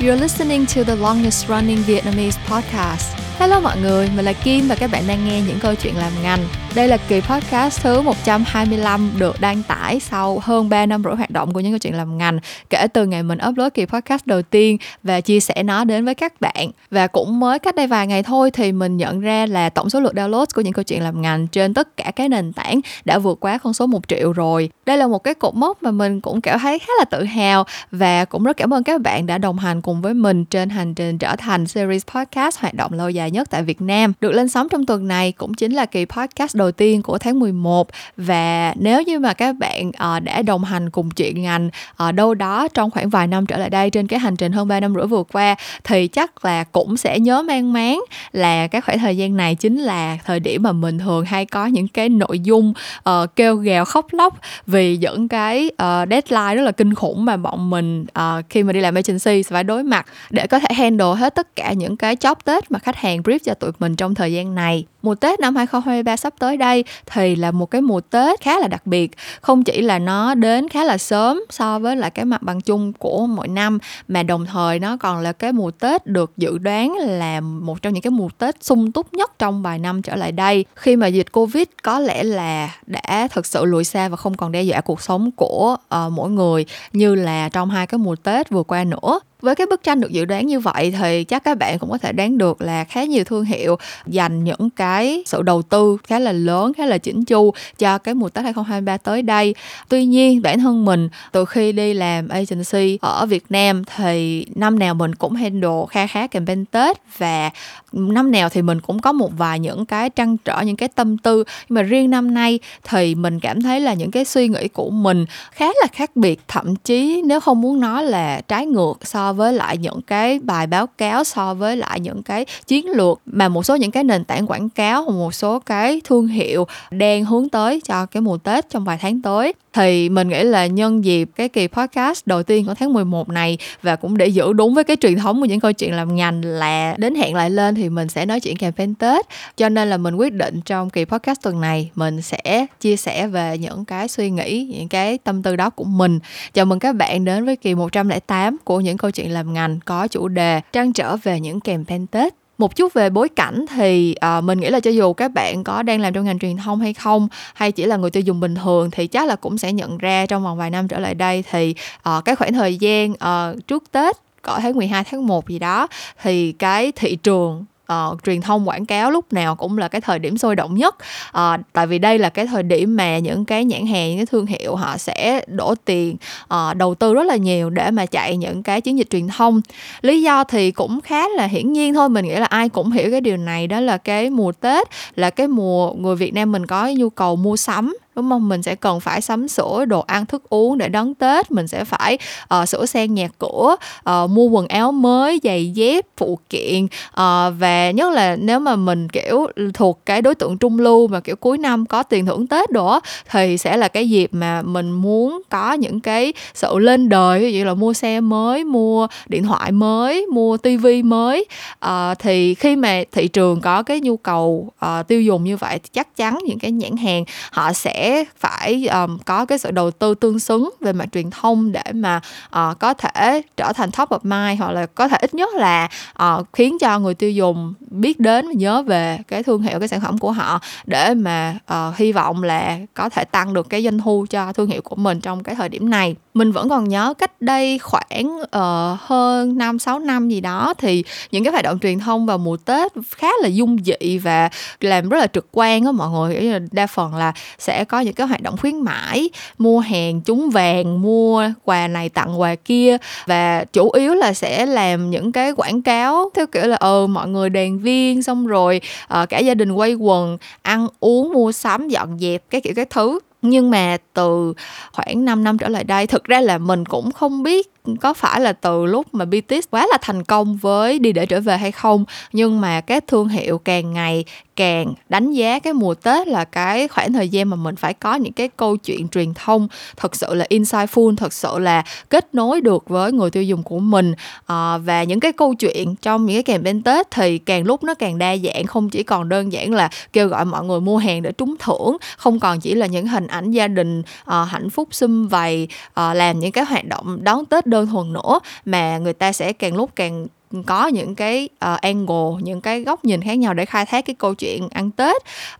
You're listening to the longest running Vietnamese podcast. Hello mọi người, mình là Kim và các bạn đang nghe những câu chuyện làm ngành. Đây là kỳ podcast thứ 125 được đăng tải sau hơn 3 năm rưỡi hoạt động của những câu chuyện làm ngành kể từ ngày mình upload kỳ podcast đầu tiên và chia sẻ nó đến với các bạn. Và cũng mới cách đây vài ngày thôi thì mình nhận ra là tổng số lượt download của những câu chuyện làm ngành trên tất cả các nền tảng đã vượt quá con số 1 triệu rồi. Đây là một cái cột mốc mà mình cũng cảm thấy khá là tự hào và cũng rất cảm ơn các bạn đã đồng hành cùng với mình trên hành trình trở thành series podcast hoạt động lâu dài nhất tại Việt Nam. Được lên sóng trong tuần này cũng chính là kỳ podcast đầu tiên của tháng 11 và nếu như mà các bạn uh, đã đồng hành cùng chuyện ngành ở uh, đâu đó trong khoảng vài năm trở lại đây trên cái hành trình hơn 3 năm rưỡi vừa qua thì chắc là cũng sẽ nhớ mang máng là cái khoảng thời gian này chính là thời điểm mà mình thường hay có những cái nội dung uh, kêu gào khóc lóc vì những cái uh, deadline rất là kinh khủng mà bọn mình uh, khi mà đi làm agency phải đối mặt để có thể handle hết tất cả những cái job Tết mà khách hàng brief cho tụi mình trong thời gian này. Mùa Tết năm 2023 sắp tới đây thì là một cái mùa Tết khá là đặc biệt. Không chỉ là nó đến khá là sớm so với lại cái mặt bằng chung của mỗi năm mà đồng thời nó còn là cái mùa Tết được dự đoán là một trong những cái mùa Tết sung túc nhất trong vài năm trở lại đây. Khi mà dịch Covid có lẽ là đã thực sự lùi xa và không còn đe dọa cuộc sống của uh, mỗi người như là trong hai cái mùa Tết vừa qua nữa với cái bức tranh được dự đoán như vậy thì chắc các bạn cũng có thể đoán được là khá nhiều thương hiệu dành những cái sự đầu tư khá là lớn, khá là chỉnh chu cho cái mùa Tết 2023 tới đây. Tuy nhiên, bản thân mình, từ khi đi làm agency ở Việt Nam thì năm nào mình cũng handle kha khá campaign Tết và năm nào thì mình cũng có một vài những cái trăn trở, những cái tâm tư. Nhưng mà riêng năm nay thì mình cảm thấy là những cái suy nghĩ của mình khá là khác biệt. Thậm chí nếu không muốn nói là trái ngược so với lại những cái bài báo cáo, so với lại những cái chiến lược mà một số những cái nền tảng quảng cáo hoặc một số cái thương hiệu đang hướng tới cho cái mùa Tết trong vài tháng tới thì mình nghĩ là nhân dịp cái kỳ podcast đầu tiên của tháng 11 này và cũng để giữ đúng với cái truyền thống của những câu chuyện làm ngành là đến hẹn lại lên thì mình sẽ nói chuyện campaign Tết. Cho nên là mình quyết định trong kỳ podcast tuần này mình sẽ chia sẻ về những cái suy nghĩ, những cái tâm tư đó của mình. Chào mừng các bạn đến với kỳ 108 của những câu chuyện làm ngành có chủ đề trăn trở về những campaign Tết một chút về bối cảnh thì uh, mình nghĩ là cho dù các bạn có đang làm trong ngành truyền thông hay không hay chỉ là người tiêu dùng bình thường thì chắc là cũng sẽ nhận ra trong vòng vài năm trở lại đây thì uh, cái khoảng thời gian uh, trước Tết có tháng 12 tháng 1 gì đó thì cái thị trường uh, truyền thông quảng cáo lúc nào cũng là cái thời điểm sôi động nhất. Uh, tại vì đây là cái thời điểm mà những cái nhãn hàng những cái thương hiệu họ sẽ đổ tiền uh, đầu tư rất là nhiều để mà chạy những cái chiến dịch truyền thông. Lý do thì cũng khá là hiển nhiên thôi mình nghĩ là ai cũng hiểu cái điều này đó là cái mùa tết là cái mùa người việt nam mình có nhu cầu mua sắm đúng không? Mình sẽ cần phải sắm sửa đồ ăn thức uống để đón tết. Mình sẽ phải uh, sửa sang nhà cửa uh, mua quần áo mới giày dép phụ kiện. Uh, và nhất là nếu mà mình kiểu thuộc cái đối tượng trung lưu mà kiểu cuối năm có tiền thưởng tết đó thì sẽ là cái dịp mà mình muốn có những cái sự lên đời. Ví dụ là mua xe mới mua điện thoại mới mua tivi mới. Uh, thì khi mà thị trường có cái nhu cầu uh, tiêu dùng như vậy thì chắc chắn những cái nhãn hàng họ sẽ phải um, có cái sự đầu tư tương xứng về mặt truyền thông để mà uh, có thể trở thành top of mind hoặc là có thể ít nhất là uh, khiến cho người tiêu dùng biết đến và nhớ về cái thương hiệu cái sản phẩm của họ để mà uh, hy vọng là có thể tăng được cái doanh thu cho thương hiệu của mình trong cái thời điểm này mình vẫn còn nhớ cách đây khoảng uh, hơn 5 6 năm gì đó thì những cái hoạt động truyền thông vào mùa Tết khá là dung dị và làm rất là trực quan á mọi người. Đa phần là sẽ có những cái hoạt động khuyến mãi mua hàng trúng vàng mua quà này tặng quà kia và chủ yếu là sẽ làm những cái quảng cáo theo kiểu là ờ mọi người đoàn viên xong rồi uh, cả gia đình quay quần ăn uống mua sắm dọn dẹp cái kiểu cái thứ nhưng mà từ khoảng 5 năm trở lại đây, thực ra là mình cũng không biết có phải là từ lúc mà BTS quá là thành công với đi để trở về hay không? Nhưng mà các thương hiệu càng ngày càng đánh giá cái mùa Tết là cái khoảng thời gian mà mình phải có những cái câu chuyện truyền thông thật sự là insightful thật sự là kết nối được với người tiêu dùng của mình. À, và những cái câu chuyện trong những cái campaign Tết thì càng lúc nó càng đa dạng không chỉ còn đơn giản là kêu gọi mọi người mua hàng để trúng thưởng không còn chỉ là những hình ảnh gia đình à, hạnh phúc sum vầy à, làm những cái hoạt động đón Tết đơn thuần nữa mà người ta sẽ càng lúc càng có những cái uh, angle những cái góc nhìn khác nhau để khai thác cái câu chuyện ăn tết.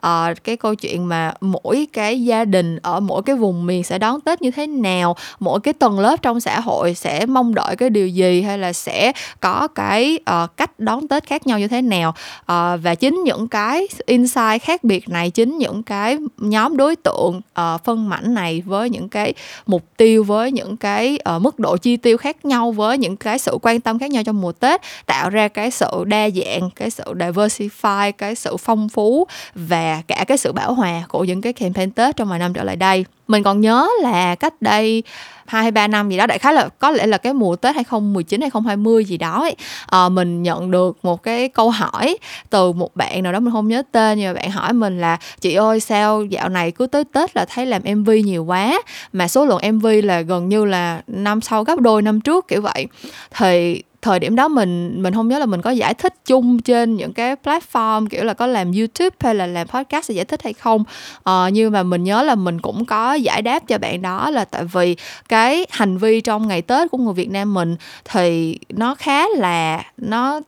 Uh, cái câu chuyện mà mỗi cái gia đình ở mỗi cái vùng miền sẽ đón tết như thế nào mỗi cái tầng lớp trong xã hội sẽ mong đợi cái điều gì hay là sẽ có cái uh, cách đón tết khác nhau như thế nào. Uh, và chính những cái insight khác biệt này chính những cái nhóm đối tượng uh, phân mảnh này với những cái mục tiêu với những cái uh, mức độ chi tiêu khác nhau với những cái sự quan tâm khác nhau trong mùa tết tạo ra cái sự đa dạng cái sự diversify cái sự phong phú và cả cái sự bảo hòa của những cái campaign tết trong vài năm trở lại đây. Mình còn nhớ là cách đây hai hay ba năm gì đó đại khái là có lẽ là cái mùa Tết 2019 2020 gì đó ấy, à, mình nhận được một cái câu hỏi từ một bạn nào đó mình không nhớ tên nhưng mà bạn hỏi mình là chị ơi sao dạo này cứ tới Tết là thấy làm MV nhiều quá mà số lượng MV là gần như là năm sau gấp đôi năm trước kiểu vậy. Thì thời điểm đó mình mình không nhớ là mình có giải thích chung trên những cái platform kiểu là có làm YouTube hay là làm podcast để giải thích hay không. Ờ, nhưng mà mình nhớ là mình cũng có giải đáp cho bạn đó là tại vì cái hành vi trong ngày Tết của người Việt Nam mình thì nó khá là nó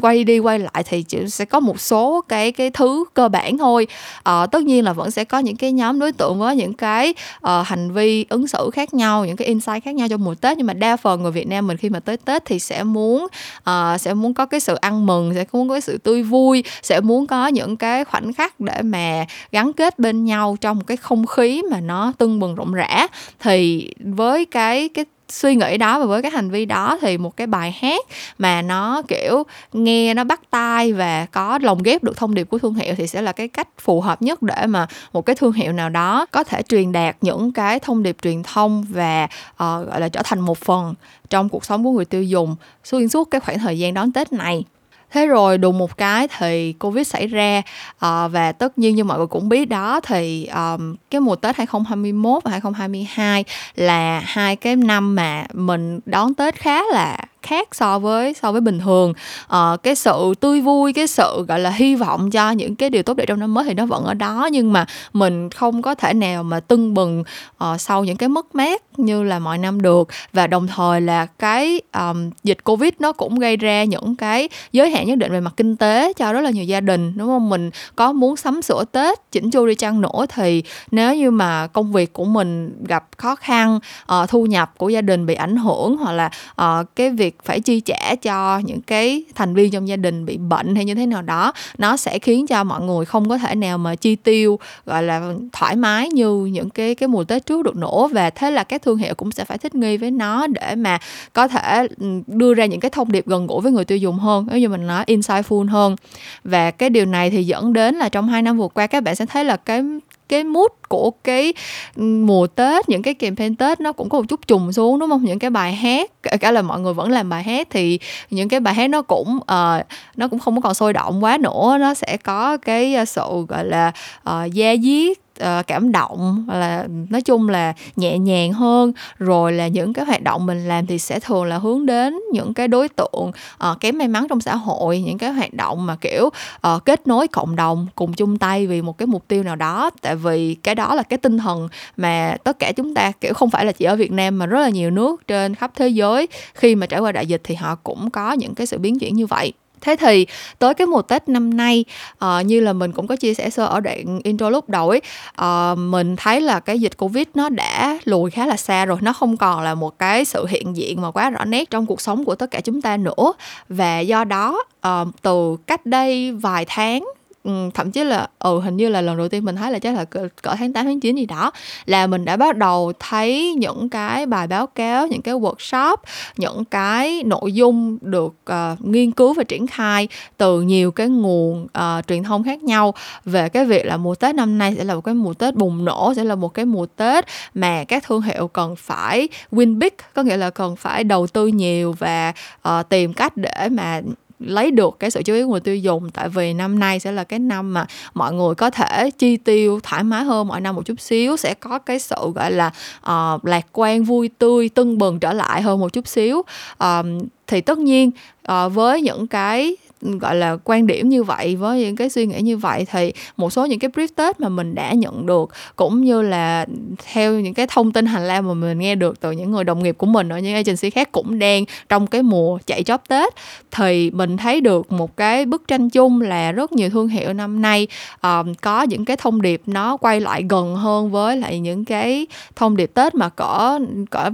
quay đi quay lại thì chỉ sẽ có một số cái cái thứ cơ bản thôi. À, tất nhiên là vẫn sẽ có những cái nhóm đối tượng với những cái uh, hành vi ứng xử khác nhau những cái insight khác nhau trong mùa tết. Nhưng mà đa phần người việt nam mình khi mà tới tết thì sẽ muốn uh, sẽ muốn có cái sự ăn mừng sẽ muốn có cái sự tươi vui sẽ muốn có những cái khoảnh khắc để mà gắn kết bên nhau trong một cái không khí mà nó tưng bừng rộn rã. Thì với cái cái suy nghĩ đó. Và với cái hành vi đó thì một cái bài hát mà nó kiểu nghe nó bắt tai và có lồng ghép được thông điệp của thương hiệu thì sẽ là cái cách phù hợp nhất để mà một cái thương hiệu nào đó có thể truyền đạt những cái thông điệp truyền thông và uh, gọi là trở thành một phần trong cuộc sống của người tiêu dùng xuyên suốt cái khoảng thời gian đón Tết này thế rồi đùng một cái thì covid xảy ra à, và tất nhiên như mọi người cũng biết đó thì um, cái mùa tết 2021 và 2022 là hai cái năm mà mình đón tết khá là khác so với so với bình thường. À, cái sự tươi vui cái sự gọi là hy vọng cho những cái điều tốt đẹp trong năm mới thì nó vẫn ở đó nhưng mà mình không có thể nào mà tưng bừng uh, sau những cái mất mát như là mọi năm được. Và đồng thời là cái um, dịch covid nó cũng gây ra những cái giới hạn nhất định về mặt kinh tế cho rất là nhiều gia đình. Đúng không? Mình có muốn sắm sửa tết chỉnh chu đi chăng nữa thì nếu như mà công việc của mình gặp khó khăn uh, thu nhập của gia đình bị ảnh hưởng hoặc là uh, cái việc việc phải chi trả cho những cái thành viên trong gia đình bị bệnh hay như thế nào đó, nó sẽ khiến cho mọi người không có thể nào mà chi tiêu, gọi là, thoải mái như những cái cái mùa tết trước được nữa. Và thế là các thương hiệu cũng sẽ phải thích nghi với nó để mà có thể ừ, đưa ra những cái thông điệp gần gũi với người tiêu dùng hơn nếu như mình nói, insightful hơn. Và cái điều này thì dẫn đến là trong hai năm vừa qua, các bạn sẽ thấy là cái cái mood của cái ừ, mùa Tết những cái campaign Tết nó cũng có một chút trùng xuống đúng không? Những cái bài hát kể cả là mọi người vẫn làm bài hát thì những cái bài hát nó cũng uh, nó cũng không có còn sôi động quá nữa. Nó sẽ có cái ờ, sự gọi là uh, da diết uh, cảm động là nói chung là nhẹ nhàng hơn. Rồi là những cái hoạt động mình làm thì sẽ thường là hướng đến những cái đối tượng uh, kém may mắn trong xã hội những cái hoạt động mà kiểu uh, kết nối cộng đồng cùng chung tay vì một cái mục tiêu nào đó. Tại vì cái đó là cái tinh thần mà tất cả chúng ta kiểu không phải là chỉ ở Việt Nam mà rất là nhiều nước trên khắp thế giới. Khi mà trải qua đại dịch thì họ cũng có những cái sự biến chuyển như vậy thế thì tới cái mùa tết năm nay uh, như là mình cũng có chia sẻ sơ ở đoạn intro lúc đầu ấy uh, mình thấy là cái dịch covid nó đã lùi khá là xa rồi. Nó không còn là một cái sự hiện diện mà quá rõ nét trong cuộc sống của tất cả chúng ta nữa. Và do đó uh, từ cách đây vài tháng Ừ, thậm chí là ừ hình như là lần đầu tiên mình thấy là chắc là cỡ, cỡ tháng 8 tháng 9 gì đó là mình đã bắt đầu thấy những cái bài báo cáo những cái workshop những cái nội dung được uh, nghiên cứu và triển khai từ nhiều cái nguồn uh, truyền thông khác nhau. Về cái việc là mùa Tết năm nay sẽ là một cái mùa Tết bùng nổ sẽ là một cái mùa Tết mà các thương hiệu cần phải win big có nghĩa là cần phải đầu tư nhiều và uh, tìm cách để mà lấy được cái sự chú ý của người tiêu dùng tại vì năm nay sẽ là cái năm mà mọi người có thể chi tiêu thoải mái hơn mọi năm một chút xíu sẽ có cái sự gọi là uh, lạc quan vui tươi tưng bừng trở lại hơn một chút xíu. Uh, thì tất nhiên uh, với những cái gọi là quan điểm như vậy với những cái suy nghĩ như vậy thì một số những cái brief tết mà mình đã nhận được cũng như là theo những cái thông tin hành lang mà mình nghe được từ những người đồng nghiệp của mình ở những agency khác cũng đang trong cái mùa chạy job tết thì mình thấy được một cái bức tranh chung là rất nhiều thương hiệu năm nay um, có những cái thông điệp nó quay lại gần hơn với lại những cái thông điệp tết mà cỡ cỡ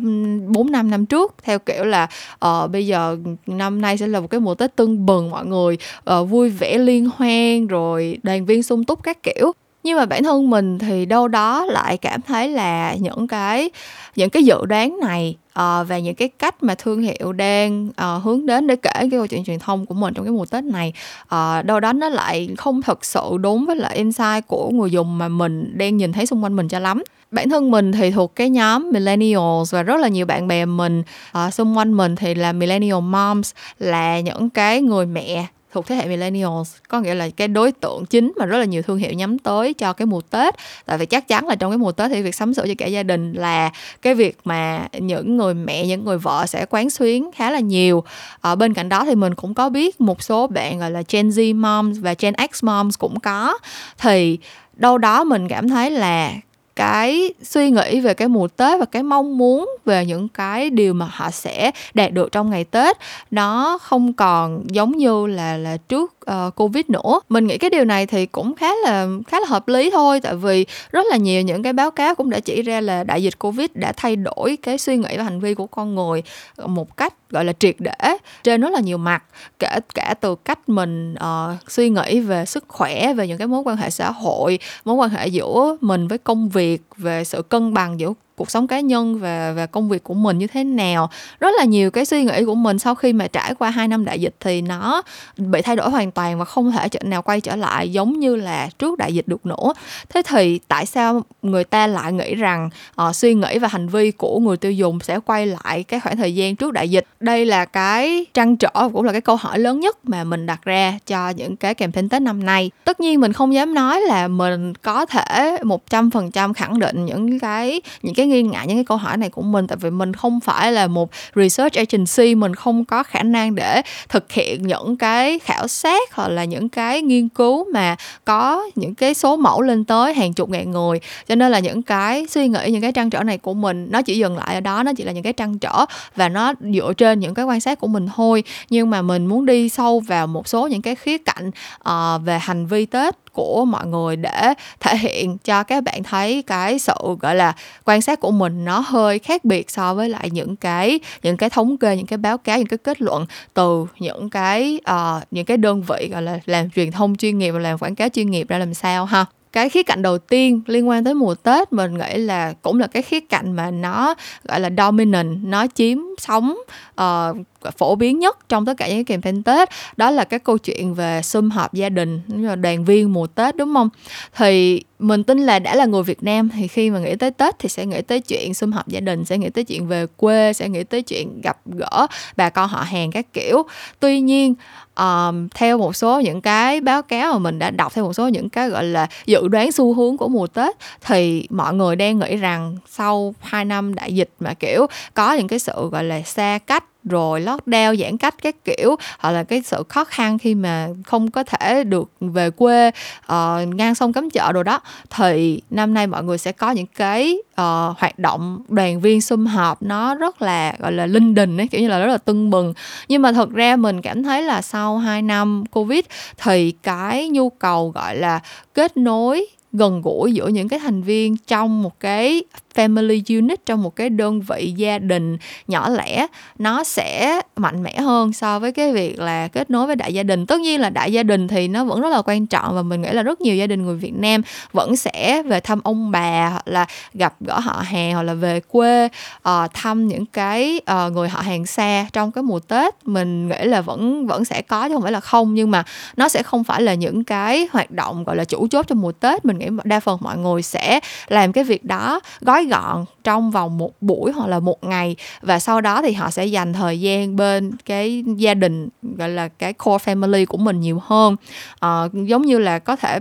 bốn năm năm trước. Theo kiểu là uh, bây giờ năm nay sẽ là một cái mùa tết tưng bừng mọi người uh, vui vẻ liên hoan rồi đoàn viên sung túc các kiểu nhưng mà bản thân mình thì đâu đó lại cảm thấy là những cái những cái dự đoán này uh, và những cái cách mà thương hiệu đang uh, hướng đến để kể cái câu chuyện truyền thông của mình trong cái mùa tết này uh, đâu đó nó lại không thật sự đúng với lại insight của người dùng mà mình đang nhìn thấy xung quanh mình cho lắm. Bản thân mình thì thuộc cái nhóm millennials và rất là nhiều bạn bè mình uh, xung quanh mình thì là millennial moms là những cái người mẹ thuộc thế hệ millennials, có nghĩa là cái đối tượng chính mà rất là nhiều thương hiệu nhắm tới cho cái mùa Tết. Tại vì chắc chắn là trong cái mùa Tết thì việc sắm sửa cho cả gia đình là cái việc mà những người mẹ, những người vợ sẽ quán xuyến khá là nhiều. Ở bên cạnh đó thì mình cũng có biết một số bạn gọi là Gen Z moms và Gen X moms cũng có. Thì đâu đó mình cảm thấy là cái suy nghĩ về cái mùa Tết và cái mong muốn về những cái điều mà họ sẽ đạt được trong ngày Tết, nó không còn giống như là là trước uh, Covid nữa. Mình nghĩ cái điều này thì cũng khá là khá là hợp lý thôi tại vì rất là nhiều những cái báo cáo cũng đã chỉ ra là đại dịch Covid đã thay đổi cái suy nghĩ và hành vi của con người một cách gọi là triệt để trên rất là nhiều mặt kể cả từ cách mình uh, suy nghĩ về sức khỏe về những cái mối quan hệ xã hội mối quan hệ giữa mình với công việc về sự cân bằng giữa cuộc sống cá nhân và và công việc của mình như thế nào. Rất là nhiều cái suy nghĩ của mình sau khi mà trải qua hai năm đại dịch thì nó bị thay đổi hoàn toàn và không thể trở nào quay trở lại giống như là trước đại dịch được nữa. Thế thì tại sao người ta lại nghĩ rằng uh, suy nghĩ và hành vi của người tiêu dùng sẽ quay lại cái khoảng thời gian trước đại dịch? Đây là cái trăn trở cũng là cái câu hỏi lớn nhất mà mình đặt ra cho những cái campaign tết năm nay. Tất nhiên mình không dám nói là mình có thể một trăm phần trăm khẳng định những cái những cái nghi ngại những cái câu hỏi này của mình tại vì mình không phải là một research agency mình không có khả năng để thực hiện những cái khảo sát hoặc là những cái nghiên cứu mà có những cái số mẫu lên tới hàng chục ngàn người. Cho nên là những cái suy nghĩ những cái trăn trở này của mình nó chỉ dừng lại ở đó nó chỉ là những cái trăn trở và nó dựa trên những cái quan sát của mình thôi. Nhưng mà mình muốn đi sâu vào một số những cái khía cạnh uh, về hành vi tết của mọi người để thể hiện cho các bạn thấy cái sự gọi là quan sát của mình nó hơi khác biệt so với lại những cái những cái thống kê những cái báo cáo những cái kết luận từ những cái uh, những cái đơn vị gọi là làm truyền thông chuyên nghiệp và làm quảng cáo chuyên nghiệp ra làm sao ha. Cái khía cạnh đầu tiên liên quan tới mùa Tết mình nghĩ là cũng là cái khía cạnh mà nó gọi là dominant nó chiếm sóng uh, phổ biến nhất trong tất cả những campaign Tết đó là cái câu chuyện về sum họp gia đình đoàn viên mùa Tết đúng không? Thì mình tin là đã là người Việt Nam thì khi mà nghĩ tới Tết thì sẽ nghĩ tới chuyện sum họp gia đình sẽ nghĩ tới chuyện về quê sẽ nghĩ tới chuyện gặp gỡ bà con họ hàng các kiểu. Tuy nhiên um, theo một số những cái báo cáo mà mình đã đọc theo một số những cái gọi là dự đoán xu hướng của mùa Tết thì mọi người đang nghĩ rằng sau 2 năm đại dịch mà kiểu có những cái sự gọi là xa cách rồi lockdown giãn cách các kiểu hoặc là cái sự khó khăn khi mà không có thể được về quê uh, ngang sông cấm chợ rồi đó thì năm nay mọi người sẽ có những cái uh, hoạt động đoàn viên sum họp nó rất là gọi là linh đình ấy kiểu như là rất là tưng bừng. Nhưng mà thật ra mình cảm thấy là sau 2 năm covid thì cái nhu cầu gọi là kết nối gần gũi giữa những cái thành viên trong một cái family unit trong một cái đơn vị gia đình nhỏ lẻ nó sẽ mạnh mẽ hơn so với cái việc là kết nối với đại gia đình. Tất nhiên là đại gia đình thì nó vẫn rất là quan trọng và mình nghĩ là rất nhiều gia đình người Việt Nam vẫn sẽ về thăm ông bà hoặc là gặp gỡ họ hàng hoặc là về quê uh, thăm những cái uh, người họ hàng xa trong cái mùa Tết. Mình nghĩ là vẫn vẫn sẽ có chứ không phải là không nhưng mà nó sẽ không phải là những cái hoạt động gọi là chủ chốt trong mùa Tết. Mình nghĩ đa phần mọi người sẽ làm cái việc đó gói gọn trong vòng một buổi hoặc là một ngày. Và sau đó thì họ sẽ dành thời gian bên cái gia đình gọi là cái core family của mình nhiều hơn. À, giống như là có thể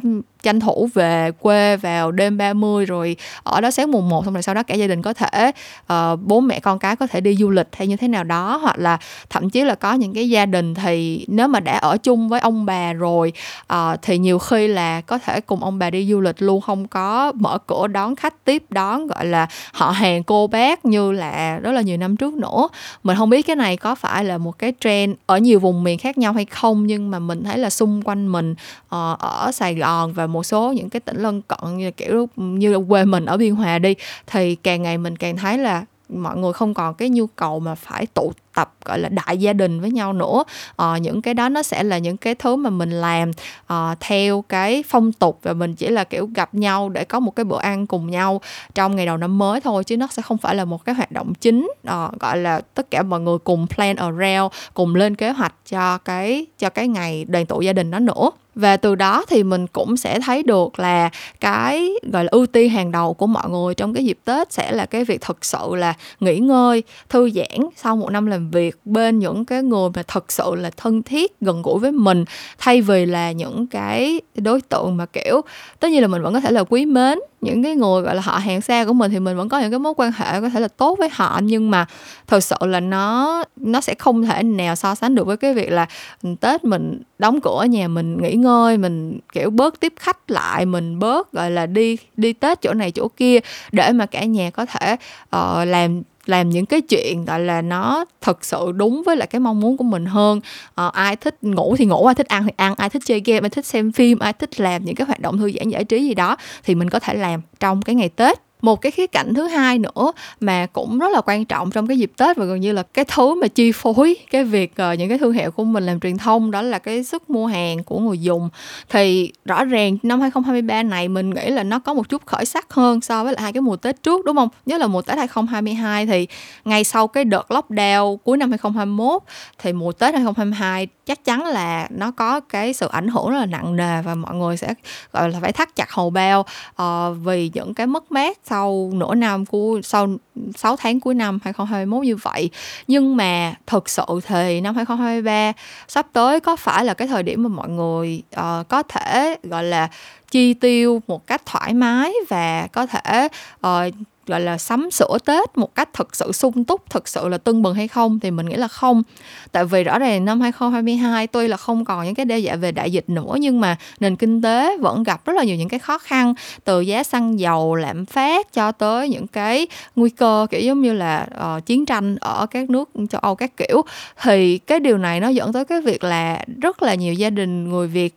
tranh thủ về quê vào đêm 30 rồi ở đó sáng mùng 1 xong rồi sau đó cả gia đình có thể uh, bố mẹ con cái có thể đi du lịch hay như thế nào đó hoặc là thậm chí là có những cái gia đình thì nếu mà đã ở chung với ông bà rồi uh, thì nhiều khi là có thể cùng ông bà đi du lịch luôn không có mở cửa đón khách tiếp đón gọi là họ hàng cô bác như là rất là nhiều năm trước nữa. Mình không biết cái này có phải là một cái trend ở nhiều vùng miền khác nhau hay không nhưng mà mình thấy là xung quanh mình uh, ở Sài Gòn và một một số những cái tỉnh lân cận như kiểu, như quê mình ở Biên Hòa đi, thì càng ngày mình càng thấy là mọi người không còn cái nhu cầu mà phải tụ tập gọi là đại gia đình với nhau nữa. À, những cái đó nó sẽ là những cái thứ mà mình làm à, theo cái phong tục và mình chỉ là kiểu gặp nhau để có một cái bữa ăn cùng nhau trong ngày đầu năm mới thôi chứ nó sẽ không phải là một cái hoạt động chính à, gọi là tất cả mọi người cùng plan around cùng lên kế hoạch cho cái cho cái ngày đoàn tụ gia đình đó nữa. Và từ đó thì mình cũng sẽ thấy được là cái gọi là ưu tiên hàng đầu của mọi người trong cái dịp tết sẽ là cái việc thực sự là nghỉ ngơi thư giãn sau một năm làm việc bên những cái người mà thật sự là thân thiết gần gũi với mình thay vì là những cái đối tượng mà kiểu tất nhiên là mình vẫn có thể là quý mến những cái người gọi là họ hàng xa của mình thì mình vẫn có những cái mối quan hệ có thể là tốt với họ. Nhưng mà thật sự là nó nó sẽ không thể nào so sánh được với cái việc là ừ, tết mình đóng cửa ở nhà mình nghỉ ngơi mình kiểu bớt tiếp khách lại mình bớt gọi là đi đi tết chỗ này chỗ kia để mà cả nhà có thể uh, làm làm những cái chuyện gọi là nó thật sự đúng với lại cái mong muốn của mình hơn. À, ai thích ngủ thì ngủ ai thích ăn thì ăn ai thích chơi game ai thích xem phim ai thích làm những cái hoạt động thư giãn giải trí gì đó thì mình có thể làm trong cái ngày tết một cái khía cạnh thứ hai nữa mà cũng rất là quan trọng trong cái dịp tết và gần như là cái thứ mà chi phối cái việc uh, những cái thương hiệu của mình làm truyền thông đó là cái sức mua hàng của người dùng. Thì rõ ràng năm 2023 này mình nghĩ là nó có một chút khởi sắc hơn so với lại hai cái mùa tết trước đúng không? Nhất là mùa tết 2022 thì ngay sau cái đợt lockdown cuối năm 2021 thì mùa tết 2022 chắc chắn là nó có cái sự ảnh hưởng rất là nặng nề và mọi người sẽ gọi là phải thắt chặt hầu bao uh, vì những cái mất mát sau sau nửa năm của sau 6 tháng cuối năm 2021 như vậy. Nhưng mà thực sự thì năm 2023 sắp tới có phải là cái thời điểm mà mọi người uh, có thể gọi là chi tiêu một cách thoải mái và có thể uh, gọi là sắm sửa Tết một cách thực sự sung túc, thực sự là tưng bừng hay không thì mình nghĩ là không. Tại vì rõ ràng năm 2022 tuy là không còn những cái đe dọa về đại dịch nữa nhưng mà nền kinh tế vẫn gặp rất là nhiều những cái khó khăn từ giá xăng dầu, lạm phát cho tới những cái nguy cơ kiểu giống như là uh, chiến tranh ở các nước châu Âu các kiểu thì cái điều này nó dẫn tới cái việc là rất là nhiều gia đình người Việt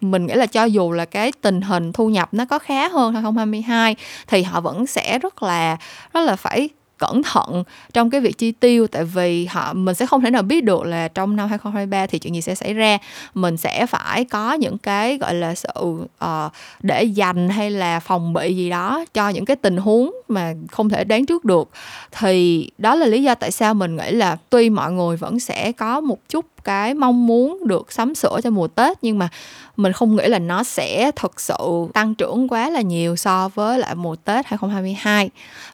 mình nghĩ là cho dù là cái tình hình thu nhập nó có khá hơn 2022 thì họ vẫn sẽ rất là rất là phải cẩn thận trong cái việc chi tiêu. Tại vì họ mình sẽ không thể nào biết được là trong năm 2023 thì chuyện gì sẽ xảy ra. Mình sẽ phải có những cái gọi là sự uh, để dành hay là phòng bị gì đó cho những cái tình huống mà không thể đoán trước được thì đó là lý do tại sao mình nghĩ là tuy mọi người vẫn sẽ có một chút cái mong muốn được sắm sửa cho mùa Tết, nhưng mà mình không nghĩ là nó sẽ thực sự tăng trưởng quá là nhiều so với lại mùa Tết 2022.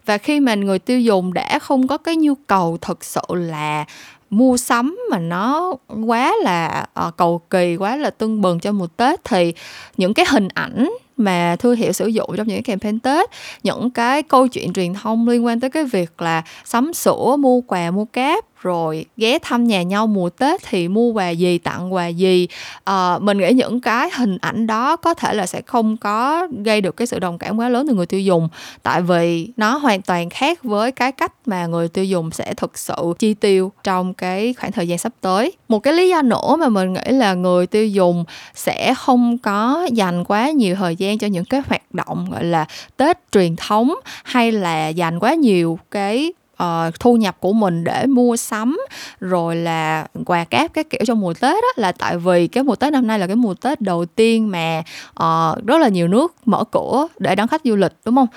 Và khi mà người tiêu dùng đã không có cái nhu cầu thực sự là mua sắm mà nó quá là uh, cầu kỳ quá là tưng bừng cho mùa Tết thì những cái hình ảnh mà thương hiệu sử dụng trong những cái campaign Tết những cái câu chuyện truyền thông liên quan tới cái việc là sắm sửa mua quà mua cáp rồi ghé thăm nhà nhau mùa Tết thì mua quà gì tặng quà gì? À, mình nghĩ những cái hình ảnh đó có thể là sẽ không có gây được cái sự đồng cảm quá lớn từ người tiêu dùng. Tại vì nó hoàn toàn khác với cái cách mà người tiêu dùng sẽ thực sự chi tiêu trong cái khoảng thời gian sắp tới. Một cái lý do nữa mà mình nghĩ là người tiêu dùng sẽ không có dành quá nhiều thời gian cho những cái hoạt động gọi là tết truyền thống hay là dành quá nhiều cái uh, thu nhập của mình để mua sắm rồi là quà cáp các kiểu trong mùa tết đó là tại vì cái mùa tết năm nay là cái mùa tết đầu tiên mà uh, rất là nhiều nước mở cửa để đón khách du lịch đúng không?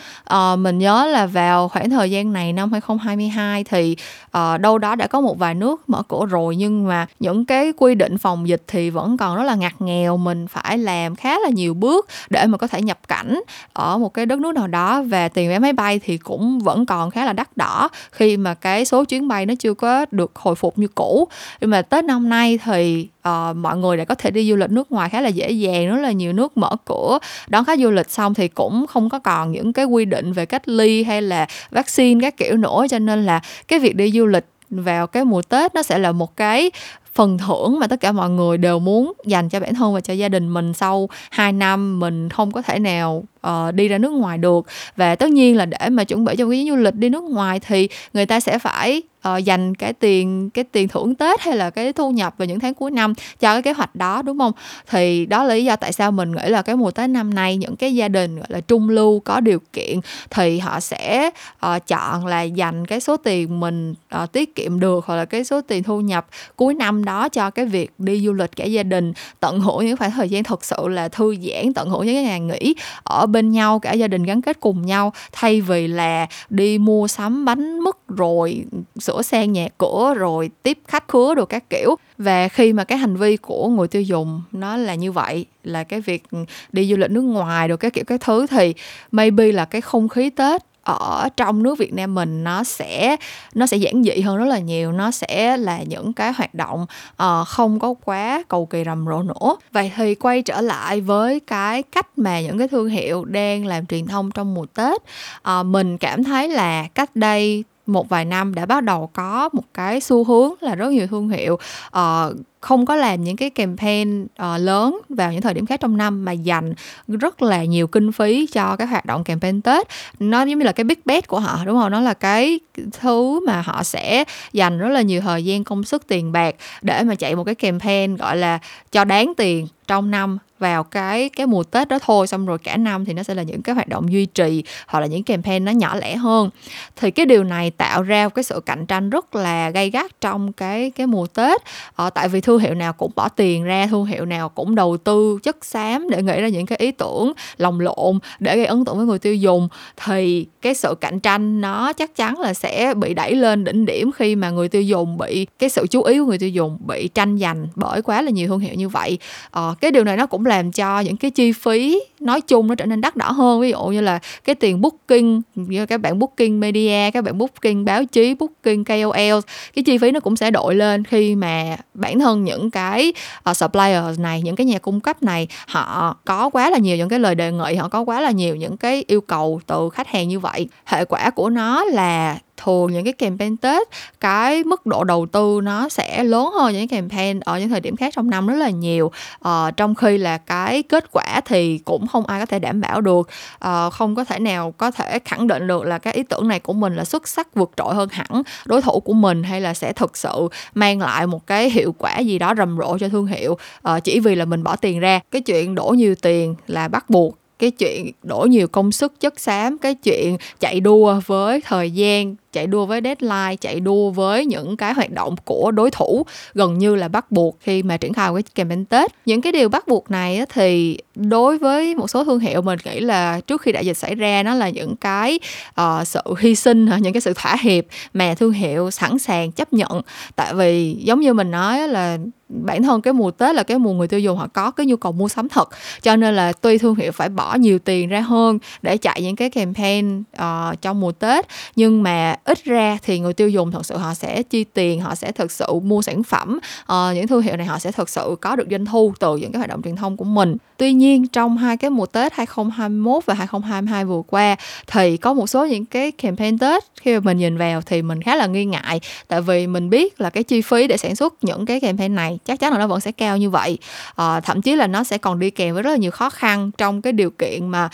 Uh, mình nhớ là vào khoảng thời gian này năm 2022 thì uh, đâu đó đã có một vài nước mở cửa rồi nhưng mà những cái quy định phòng dịch thì vẫn còn rất là ngặt nghèo. Mình phải làm khá là nhiều bước để mà có thể nhập cảnh ở một cái đất nước nào đó và tiền vé máy bay thì cũng vẫn còn khá là đắt đỏ khi mà cái số chuyến bay nó chưa có được hồi phục như cũ. Nhưng mà tết năm nay thì uh, mọi người đã có thể đi du lịch nước ngoài khá là dễ dàng rất là nhiều nước mở cửa. Đón khách du lịch xong thì cũng không có còn những cái quy định về cách ly hay là vaccine các kiểu nữa. Cho nên là cái việc đi du lịch vào cái mùa Tết nó sẽ là một cái phần thưởng mà tất cả mọi người đều muốn dành cho bản thân và cho gia đình mình sau 2 năm mình không có thể nào uh, đi ra nước ngoài được và tất nhiên là để mà chuẩn bị cho cái du lịch đi nước ngoài thì người ta sẽ phải uh, dành cái tiền cái tiền thưởng Tết hay là cái thu nhập vào những tháng cuối năm cho cái kế hoạch đó đúng không? Thì đó là lý do tại sao mình nghĩ là cái mùa Tết năm nay những cái gia đình gọi là trung lưu có điều kiện thì họ sẽ uh, chọn là dành cái số tiền mình uh, tiết kiệm được hoặc là cái số tiền thu nhập cuối năm đó cho cái việc đi du lịch cả gia đình tận hưởng những khoảng thời gian thật sự là thư giãn tận hưởng những cái ngày nghỉ ở bên nhau, cả gia đình gắn kết cùng nhau, thay vì là đi mua sắm bánh mứt rồi sửa sang nhà cửa rồi tiếp khách khứa đồ các kiểu. Và khi mà cái hành vi của người tiêu dùng nó là như vậy, là cái việc đi du lịch nước ngoài đồ các kiểu, các thứ, thì maybe là cái không khí tết ở trong nước Việt Nam mình nó sẽ nó sẽ giản dị hơn rất là nhiều. Nó sẽ là những cái hoạt động uh, không có quá cầu kỳ rầm rộ nữa. Vậy thì quay trở lại với cái cách mà những cái thương hiệu đang làm truyền thông trong mùa Tết uh, mình cảm thấy là cách đây một vài năm đã bắt đầu có một cái xu hướng là rất nhiều thương hiệu uh, không có làm những cái campaign uh, lớn vào những thời điểm khác trong năm mà dành rất là nhiều kinh phí cho cái hoạt động campaign Tết. Nó giống như là cái big bet của họ đúng không? Nó là cái thứ mà họ sẽ dành rất là nhiều thời gian công sức tiền bạc để mà chạy một cái campaign gọi là cho đáng tiền trong năm vào cái cái mùa Tết đó thôi. Xong rồi cả năm thì nó sẽ là những cái hoạt động duy trì hoặc là những campaign nó nhỏ lẻ hơn. Thì cái điều này tạo ra cái sự cạnh tranh rất là gay gắt trong cái cái mùa Tết. Ờ, tại vì thương hiệu nào cũng bỏ tiền ra thương hiệu nào cũng đầu tư chất xám để nghĩ ra những cái ý tưởng lồng lộn để gây ấn tượng với người tiêu dùng thì cái sự cạnh tranh nó chắc chắn là sẽ bị đẩy lên đỉnh điểm khi mà người tiêu dùng bị cái sự chú ý của người tiêu dùng bị tranh giành bởi quá là nhiều thương hiệu như vậy. Ờ, cái điều này nó cũng làm cho những cái chi phí nói chung nó trở nên đắt đỏ hơn. Ví dụ như là cái tiền booking như các bạn booking media các bạn booking báo chí booking KOL cái chi phí nó cũng sẽ đội lên khi mà bản thân những cái ờ, uh, supplier này những cái nhà cung cấp này. Họ có quá là nhiều những cái lời đề nghị họ có quá là nhiều những cái yêu cầu từ khách hàng như vậy. Hệ quả của nó là thường những cái campaign Tết cái mức độ đầu tư nó sẽ lớn hơn những campaign ở những thời điểm khác trong năm rất là nhiều. À, trong khi là cái kết quả thì cũng không ai có thể đảm bảo được. À, không có thể nào có thể khẳng định được là cái ý tưởng này của mình là xuất sắc vượt trội hơn hẳn đối thủ của mình hay là sẽ thực sự mang lại một cái hiệu quả gì đó rầm rộ cho thương hiệu. À, chỉ vì là mình bỏ tiền ra. Cái chuyện đổ nhiều tiền là bắt buộc. Cái chuyện đổ nhiều công sức chất xám. Cái chuyện chạy đua với thời gian chạy đua với deadline chạy đua với những cái hoạt động của đối thủ gần như là bắt buộc khi mà triển khai cái campaign tết. Những cái điều bắt buộc này thì đối với một số thương hiệu mình nghĩ là trước khi đại dịch xảy ra nó là những cái uh, sự hy sinh những cái sự thỏa hiệp mà thương hiệu sẵn sàng chấp nhận. Tại vì giống như mình nói là bản thân cái mùa Tết là cái mùa người tiêu dùng họ có cái nhu cầu mua sắm thật. Cho nên là tuy thương hiệu phải bỏ nhiều tiền ra hơn để chạy những cái campaign ờ, uh, trong mùa Tết nhưng mà ít ra thì người tiêu dùng thật sự họ sẽ chi tiền họ sẽ thực sự mua sản phẩm. À, những thương hiệu này họ sẽ thực sự có được doanh thu từ những cái hoạt động truyền thông của mình. Tuy nhiên trong hai cái mùa Tết 2021 và 2022 vừa qua thì có một số những cái campaign Tết khi mà mình nhìn vào thì mình khá là nghi ngại. Tại vì mình biết là cái chi phí để sản xuất những cái campaign này chắc chắn là nó vẫn sẽ cao như vậy. À, thậm chí là nó sẽ còn đi kèm với rất là nhiều khó khăn trong cái điều kiện mà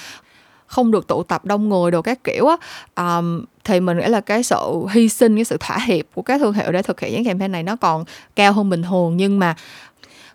không được tụ tập đông người đồ các kiểu á. Um, thì mình nghĩ là cái sự hy sinh, cái sự thỏa hiệp của các thương hiệu để thực hiện những campaign này nó còn cao hơn bình thường. Nhưng mà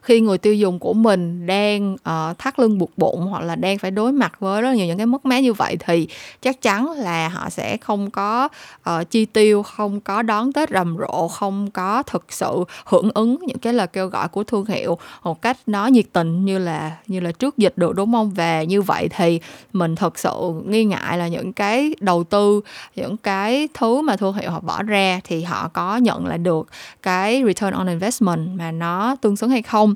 khi người tiêu dùng của mình đang uh, thắt lưng buộc bụng hoặc là đang phải đối mặt với rất nhiều những cái mất mát như vậy thì chắc chắn là họ sẽ không có uh, chi tiêu không có đón tết rầm rộ không có thực sự hưởng ứng những cái lời kêu gọi của thương hiệu một cách nó nhiệt tình như là như là trước dịch được đúng không? Và như vậy thì mình thật sự nghi ngại là những cái đầu tư những cái thứ mà thương hiệu họ bỏ ra thì họ có nhận lại được cái return on investment mà nó tương xứng hay không?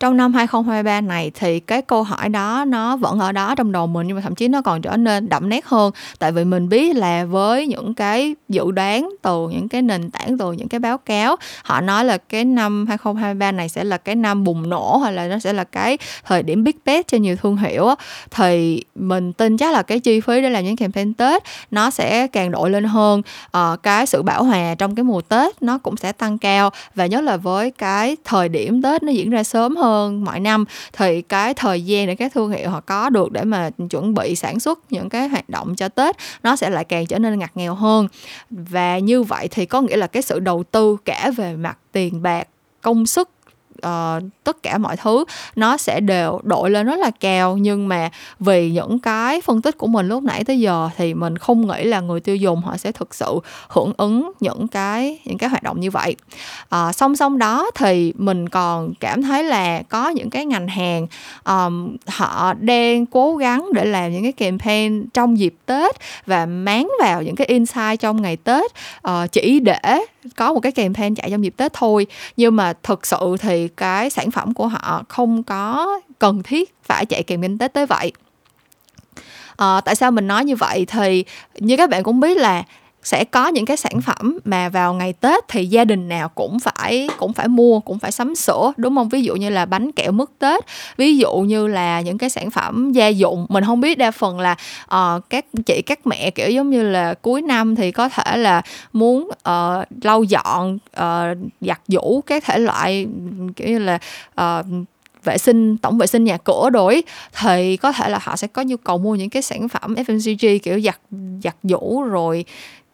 trong năm 2023 này thì cái câu hỏi đó nó vẫn ở đó trong đầu mình nhưng mà thậm chí nó còn trở nên đậm nét hơn. Tại vì mình biết là với những cái dự đoán từ những cái nền tảng từ những cái báo cáo họ nói là cái năm 2023 này sẽ là cái năm bùng nổ hay là nó sẽ là cái thời điểm big bet cho nhiều thương hiệu thì mình tin chắc là cái chi phí để làm những campaign Tết nó sẽ càng đội lên hơn. À, cái sự bảo hòa trong cái mùa Tết nó cũng sẽ tăng cao và nhất là với cái thời điểm Tết nó diễn ra sớm hơn mọi năm. Thì cái thời gian để các thương hiệu họ có được để mà chuẩn bị sản xuất những cái hoạt động cho Tết, nó sẽ lại càng trở nên ngặt nghèo hơn. Và như vậy thì có nghĩa là cái sự đầu tư cả về mặt tiền bạc, công sức uh, tất cả mọi thứ nó sẽ đều đội lên rất là cao. Nhưng mà vì những cái phân tích của mình lúc nãy tới giờ thì mình không nghĩ là người tiêu dùng họ sẽ thực sự hưởng ứng những cái những cái hoạt động như vậy. Uh, song song đó thì mình còn cảm thấy là có những cái ngành hàng um, họ đang cố gắng để làm những cái campaign trong dịp tết và máng vào những cái insight trong ngày tết uh, chỉ để có một cái campaign chạy trong dịp tết thôi. Nhưng mà thực sự thì cái sản phẩm của họ không có cần thiết phải chạy kèm Tết tới vậy. À, tại sao mình nói như vậy thì như các bạn cũng biết là sẽ có những cái sản phẩm mà vào ngày Tết thì gia đình nào cũng phải cũng phải mua cũng phải sắm sửa. Đúng không? Ví dụ như là bánh kẹo mứt Tết ví dụ như là những cái sản phẩm gia dụng. Mình không biết đa phần là uh, các chị các mẹ kiểu giống như là cuối năm thì có thể là muốn uh, lau dọn uh, giặt giũ các thể loại kiểu như là uh, vệ sinh tổng vệ sinh nhà cửa đổi thì có thể là họ sẽ có nhu cầu mua những cái sản phẩm FMCG kiểu giặt giặt giũ rồi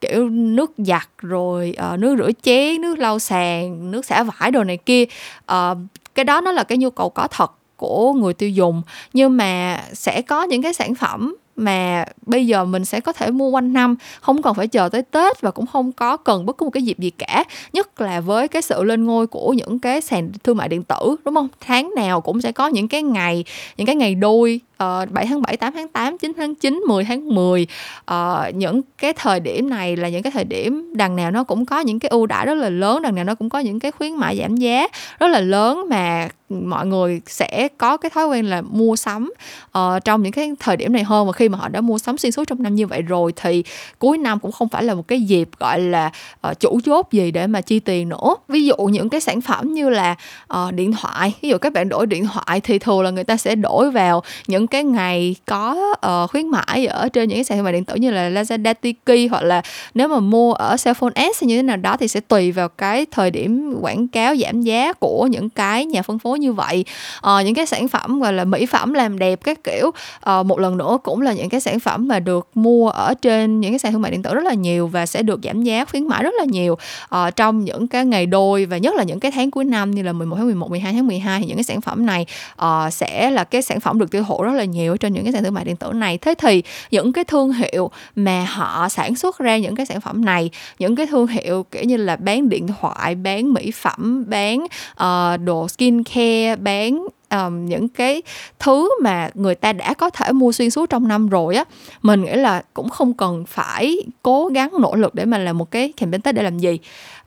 kiểu nước giặt rồi uh, nước rửa chén nước lau sàn nước xả vải đồ này kia. Uh, cái đó nó là cái nhu cầu có thật của người tiêu dùng. Nhưng mà sẽ có những cái sản phẩm mà bây giờ mình sẽ có thể mua quanh năm không cần phải chờ tới tết và cũng không có cần bất cứ một cái dịp gì cả. Nhất là với cái sự lên ngôi của những cái sàn thương mại điện tử đúng không? Tháng nào cũng sẽ có những cái ngày những cái ngày đôi Ờ, uh, 7 tháng 7, 8 tháng 8, 9 tháng 9, 10 tháng 10 uh, ờ, những cái thời điểm này là những cái thời điểm đằng nào nó cũng có những cái ưu đãi rất là lớn đằng nào nó cũng có những cái khuyến mại giảm giá rất là lớn mà ừ, mọi người sẽ có cái thói quen là mua sắm uh, trong những cái thời điểm này hơn. Và khi mà họ đã mua sắm xuyên suốt trong năm như vậy rồi thì cuối năm cũng không phải là một cái dịp gọi là uh, chủ chốt gì để mà chi tiền nữa. Ví dụ những cái sản phẩm như là uh, điện thoại. Ví dụ các bạn đổi điện thoại thì thường là người ta sẽ đổi vào những cái ngày có uh, khuyến mãi ở trên những cái sàn thương mại điện tử như là Lazada Tiki hoặc là nếu mà mua ở Cellphone S hay như thế nào đó thì sẽ tùy vào cái thời điểm quảng cáo giảm giá của những cái nhà phân phối như vậy. Uh, những cái sản phẩm gọi là mỹ phẩm làm đẹp các kiểu uh, một lần nữa cũng là những cái sản phẩm mà được mua ở trên những cái sàn thương mại điện tử rất là nhiều và sẽ được giảm giá khuyến mãi rất là nhiều. Uh, trong những cái ngày đôi và nhất là những cái tháng cuối năm như là 11 tháng 11, 12 tháng 12 thì những cái sản phẩm này uh, sẽ là cái sản phẩm được tiêu thụ rất là nhiều trên những cái sàn thương mại điện tử này. Thế thì những cái thương hiệu mà họ sản xuất ra những cái sản phẩm này những cái thương hiệu kiểu như là bán điện thoại bán mỹ phẩm bán uh, đồ skin care bán um, những cái thứ mà người ta đã có thể mua xuyên suốt trong năm rồi á mình nghĩ là cũng không cần phải cố gắng nỗ lực để mà làm một cái campaign tết để làm gì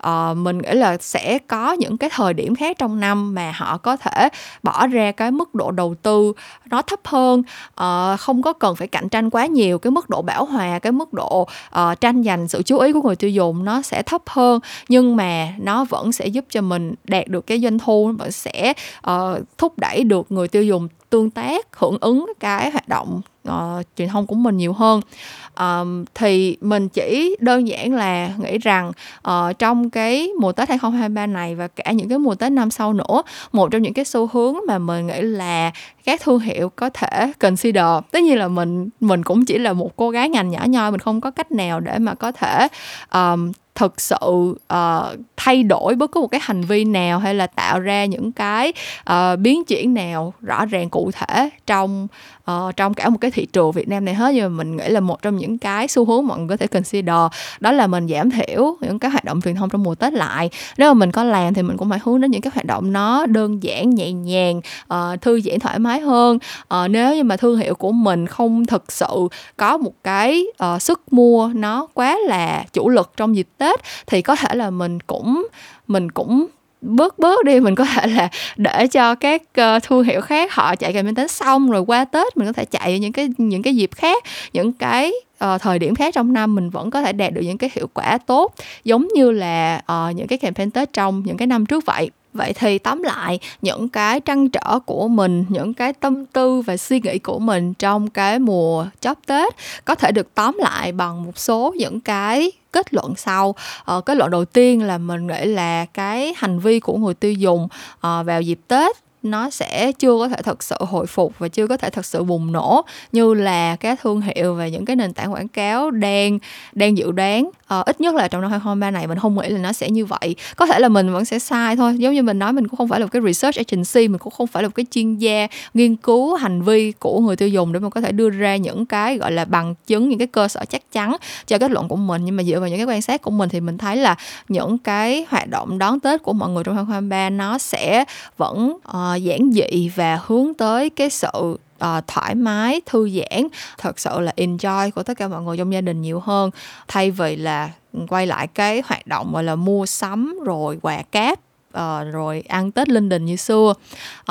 uh, mình nghĩ là sẽ có những cái thời điểm khác trong năm mà họ có thể bỏ ra cái mức độ đầu tư nó thấp hơn. Uh, không có cần phải cạnh tranh quá nhiều cái mức độ bảo hòa cái mức độ uh, tranh giành sự chú ý của người tiêu dùng nó sẽ thấp hơn. Nhưng mà nó vẫn sẽ giúp cho mình đạt được cái doanh thu vẫn sẽ uh, thúc đẩy được người tiêu dùng tương tác hưởng ứng cái hoạt động uh, truyền thông của mình nhiều hơn um, thì mình chỉ đơn giản là nghĩ rằng uh, trong cái mùa Tết 2023 này và cả những cái mùa Tết năm sau nữa một trong những cái xu hướng mà mình nghĩ là các thương hiệu có thể consider. Tất nhiên là mình mình cũng chỉ là một cô gái ngành nhỏ nhoi mình không có cách nào để mà có thể um, thực sự uh, thay đổi bất cứ một cái hành vi nào hay là tạo ra những cái uh, biến chuyển nào rõ ràng cụ thể trong uh, trong cả một cái thị trường Việt Nam này hết. Nhưng mà mình nghĩ là một trong những cái xu hướng mọi người có thể consider đó là mình giảm thiểu những cái hoạt động truyền thông trong mùa Tết lại. Nếu mà mình có làm thì mình cũng phải hướng đến những cái hoạt động nó đơn giản nhẹ nhàng uh, thư giãn thoải mái hơn. Uh, nếu như mà thương hiệu của mình không thực sự có một cái uh, sức mua nó quá là chủ lực trong dịp Tết thì có thể là mình cũng mình cũng bớt bớt đi mình có thể là để cho các uh, thương hiệu khác họ chạy campaign tết xong rồi qua tết mình có thể chạy những cái những cái dịp khác những cái uh, thời điểm khác trong năm mình vẫn có thể đạt được những cái hiệu quả tốt giống như là uh, những cái campaign tết trong những cái năm trước vậy vậy thì tóm lại những cái trăn trở của mình những cái tâm tư và suy nghĩ của mình trong cái mùa chóp tết có thể được tóm lại bằng một số những cái kết luận sau. Ờ, kết luận đầu tiên là mình nghĩ là cái hành vi của người tiêu dùng uh, vào dịp tết nó sẽ chưa có thể thật sự hồi phục và chưa có thể thật sự bùng nổ như là các thương hiệu và những cái nền tảng quảng cáo đang đang dự đoán. Uh, ít nhất là trong năm 2023 này mình không nghĩ là nó sẽ như vậy. Có thể là mình vẫn sẽ sai thôi. Giống như mình nói mình cũng không phải là một cái research agency mình cũng không phải là một cái chuyên gia nghiên cứu hành vi của người tiêu dùng để mà có thể đưa ra những cái gọi là bằng chứng những cái cơ sở chắc chắn cho kết luận của mình. Nhưng mà dựa vào những cái quan sát của mình thì mình thấy là những cái hoạt động đón Tết của mọi người trong 2023 nó sẽ vẫn uh, giản dị và hướng tới cái sự uh, thoải mái thư giãn. Thật sự là enjoy của tất cả mọi người trong gia đình nhiều hơn. Thay vì là quay lại cái hoạt động gọi là mua sắm rồi quà cáp uh, rồi ăn tết linh đình như xưa.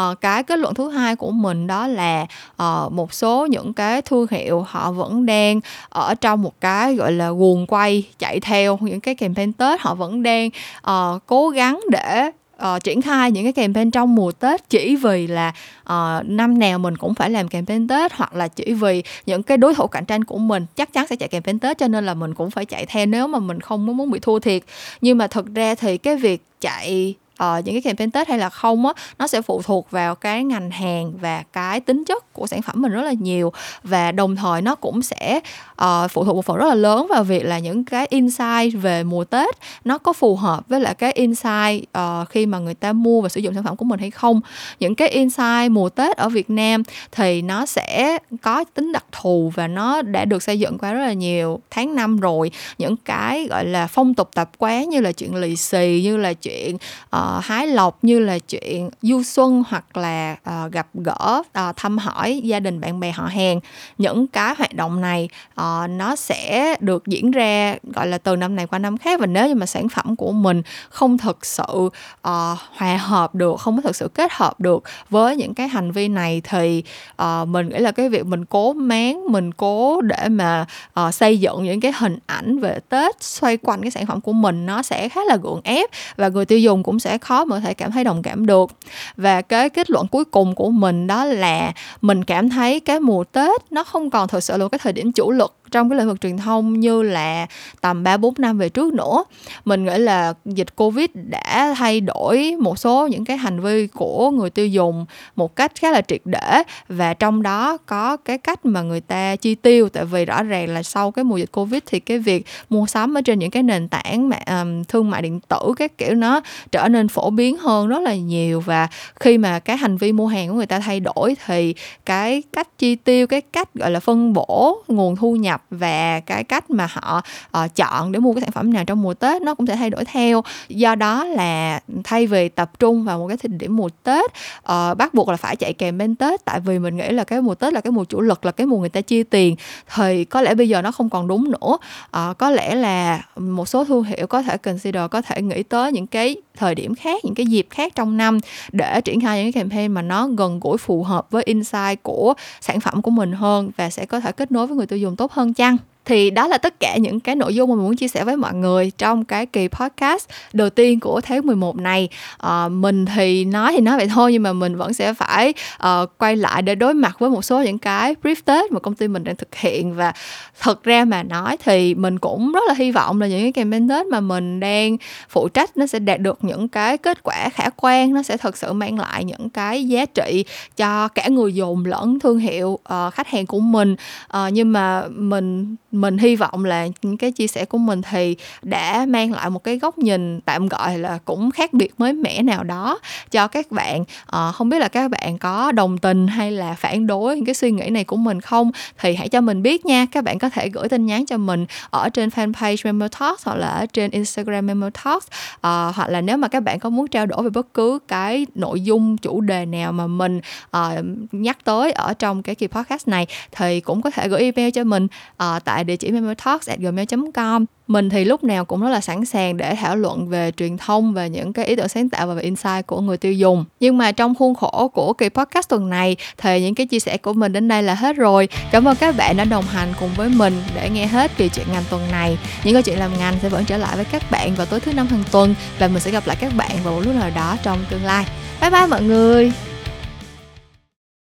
Uh, cái kết luận thứ hai của mình đó là uh, một số những cái thương hiệu họ vẫn đang ở trong một cái gọi là guồng quay chạy theo những cái campaign tết. Họ vẫn đang uh, cố gắng để uh, triển khai những cái campaign trong mùa Tết chỉ vì là uh, năm nào mình cũng phải làm campaign Tết hoặc là chỉ vì những cái đối thủ cạnh tranh của mình chắc chắn sẽ chạy campaign Tết cho nên là mình cũng phải chạy theo nếu mà mình không muốn bị thua thiệt. Nhưng mà thực ra thì cái việc chạy uh, những cái campaign Tết hay là không á nó sẽ phụ thuộc vào cái ngành hàng và cái tính chất của sản phẩm mình rất là nhiều. Và đồng thời nó cũng sẽ uh, phụ thuộc một phần rất là lớn vào việc là những cái insight về mùa Tết nó có phù hợp với lại cái insight uh, khi mà người ta mua và sử dụng sản phẩm của mình hay không. Những cái insight mùa Tết ở Việt Nam thì nó sẽ có tính đặc thù và nó đã được xây dựng qua rất là nhiều tháng năm rồi. Những cái gọi là phong tục tập quán như là chuyện lì xì như là chuyện uh, uh, hái lộc như là chuyện du xuân hoặc là uh, gặp gỡ uh, thăm hỏi gia đình bạn bè họ hàng. Những cái hoạt động này uh, nó sẽ được diễn ra gọi là từ năm này qua năm khác. Và nếu như mà sản phẩm của mình không thực sự uh, hòa hợp được không có thực sự kết hợp được với những cái hành vi này thì uh, mình nghĩ là cái việc mình cố máng mình cố để mà uh, xây dựng những cái hình ảnh về tết xoay quanh cái sản phẩm của mình nó sẽ khá là gượng ép. Và người tiêu dùng cũng sẽ khó mà có thể cảm thấy đồng cảm được. Và cái kết luận cuối cùng của mình đó là mình cảm thấy cái mùa tết nó không còn thực sự là một cái thời điểm chủ lực trong cái lĩnh vực truyền thông như là tầm 3 4 năm về trước nữa. Mình nghĩ là dịch Covid đã thay đổi một số những cái hành vi của người tiêu dùng một cách khá là triệt để và trong đó có cái cách mà người ta chi tiêu tại vì rõ ràng là sau cái mùa dịch Covid thì cái việc mua sắm ở trên những cái nền tảng mà um, thương mại điện tử các kiểu nó trở nên phổ biến hơn rất là nhiều và khi mà cái hành vi mua hàng của người ta thay đổi thì cái cách chi tiêu cái cách gọi là phân bổ nguồn thu nhập nhập và cái cách mà họ uh, chọn để mua cái sản phẩm nào trong mùa Tết nó cũng sẽ thay đổi theo. Do đó là thay vì tập trung vào một cái thời điểm mùa Tết uh, bắt buộc là phải chạy kèm bên Tết. Tại vì mình nghĩ là cái mùa Tết là cái mùa chủ lực là cái mùa người ta chia tiền. Thì có lẽ bây giờ nó không còn đúng nữa. Uh, có lẽ là một số thương hiệu có thể consider có thể nghĩ tới những cái thời điểm khác, những cái dịp khác trong năm để triển khai những cái campaign mà nó gần gũi, phù hợp với insight của sản phẩm của mình hơn và sẽ có thể kết nối với người tiêu dùng tốt hơn chăng? Thì đó là tất cả những cái nội dung mà mình muốn chia sẻ với mọi người trong cái kỳ podcast đầu tiên của tháng 11 này. À, mình thì nói thì nói vậy thôi nhưng mà mình vẫn sẽ phải uh, quay lại để đối mặt với một số những cái brief tết mà công ty mình đang thực hiện. Và thật ra mà nói thì mình cũng rất là hy vọng là những cái campaign tết mà mình đang phụ trách nó sẽ đạt được những cái kết quả khả quan nó sẽ thực sự mang lại những cái giá trị cho cả người dùng lẫn thương hiệu uh, khách hàng của mình. Uh, nhưng mà mình mình hy vọng là những cái chia sẻ của mình thì đã mang lại một cái góc nhìn tạm gọi là cũng khác biệt mới mẻ nào đó cho các bạn. À, không biết là các bạn có đồng tình hay là phản đối những cái suy nghĩ này của mình không? Thì hãy cho mình biết nha. Các bạn có thể gửi tin nhắn cho mình ở trên fanpage Memo Talks hoặc là ở trên Instagram Memo Talks. À, hoặc là nếu mà các bạn có muốn trao đổi về bất cứ cái nội dung chủ đề nào mà mình à, nhắc tới ở trong cái kỳ podcast này thì cũng có thể gửi email cho mình. À, tại tại địa chỉ memotalks@gmail.com mình thì lúc nào cũng rất là sẵn sàng để thảo luận về truyền thông, về những cái ý tưởng sáng tạo và về insight của người tiêu dùng. Nhưng mà trong khuôn khổ của kỳ podcast tuần này, thì những cái chia sẻ của mình đến đây là hết rồi. Cảm ơn các bạn đã đồng hành cùng với mình để nghe hết kỳ chuyện ngành tuần này. Những câu chuyện làm ngành sẽ vẫn trở lại với các bạn vào tối thứ năm hàng tuần và mình sẽ gặp lại các bạn vào một lúc nào đó trong tương lai. Bye bye mọi người!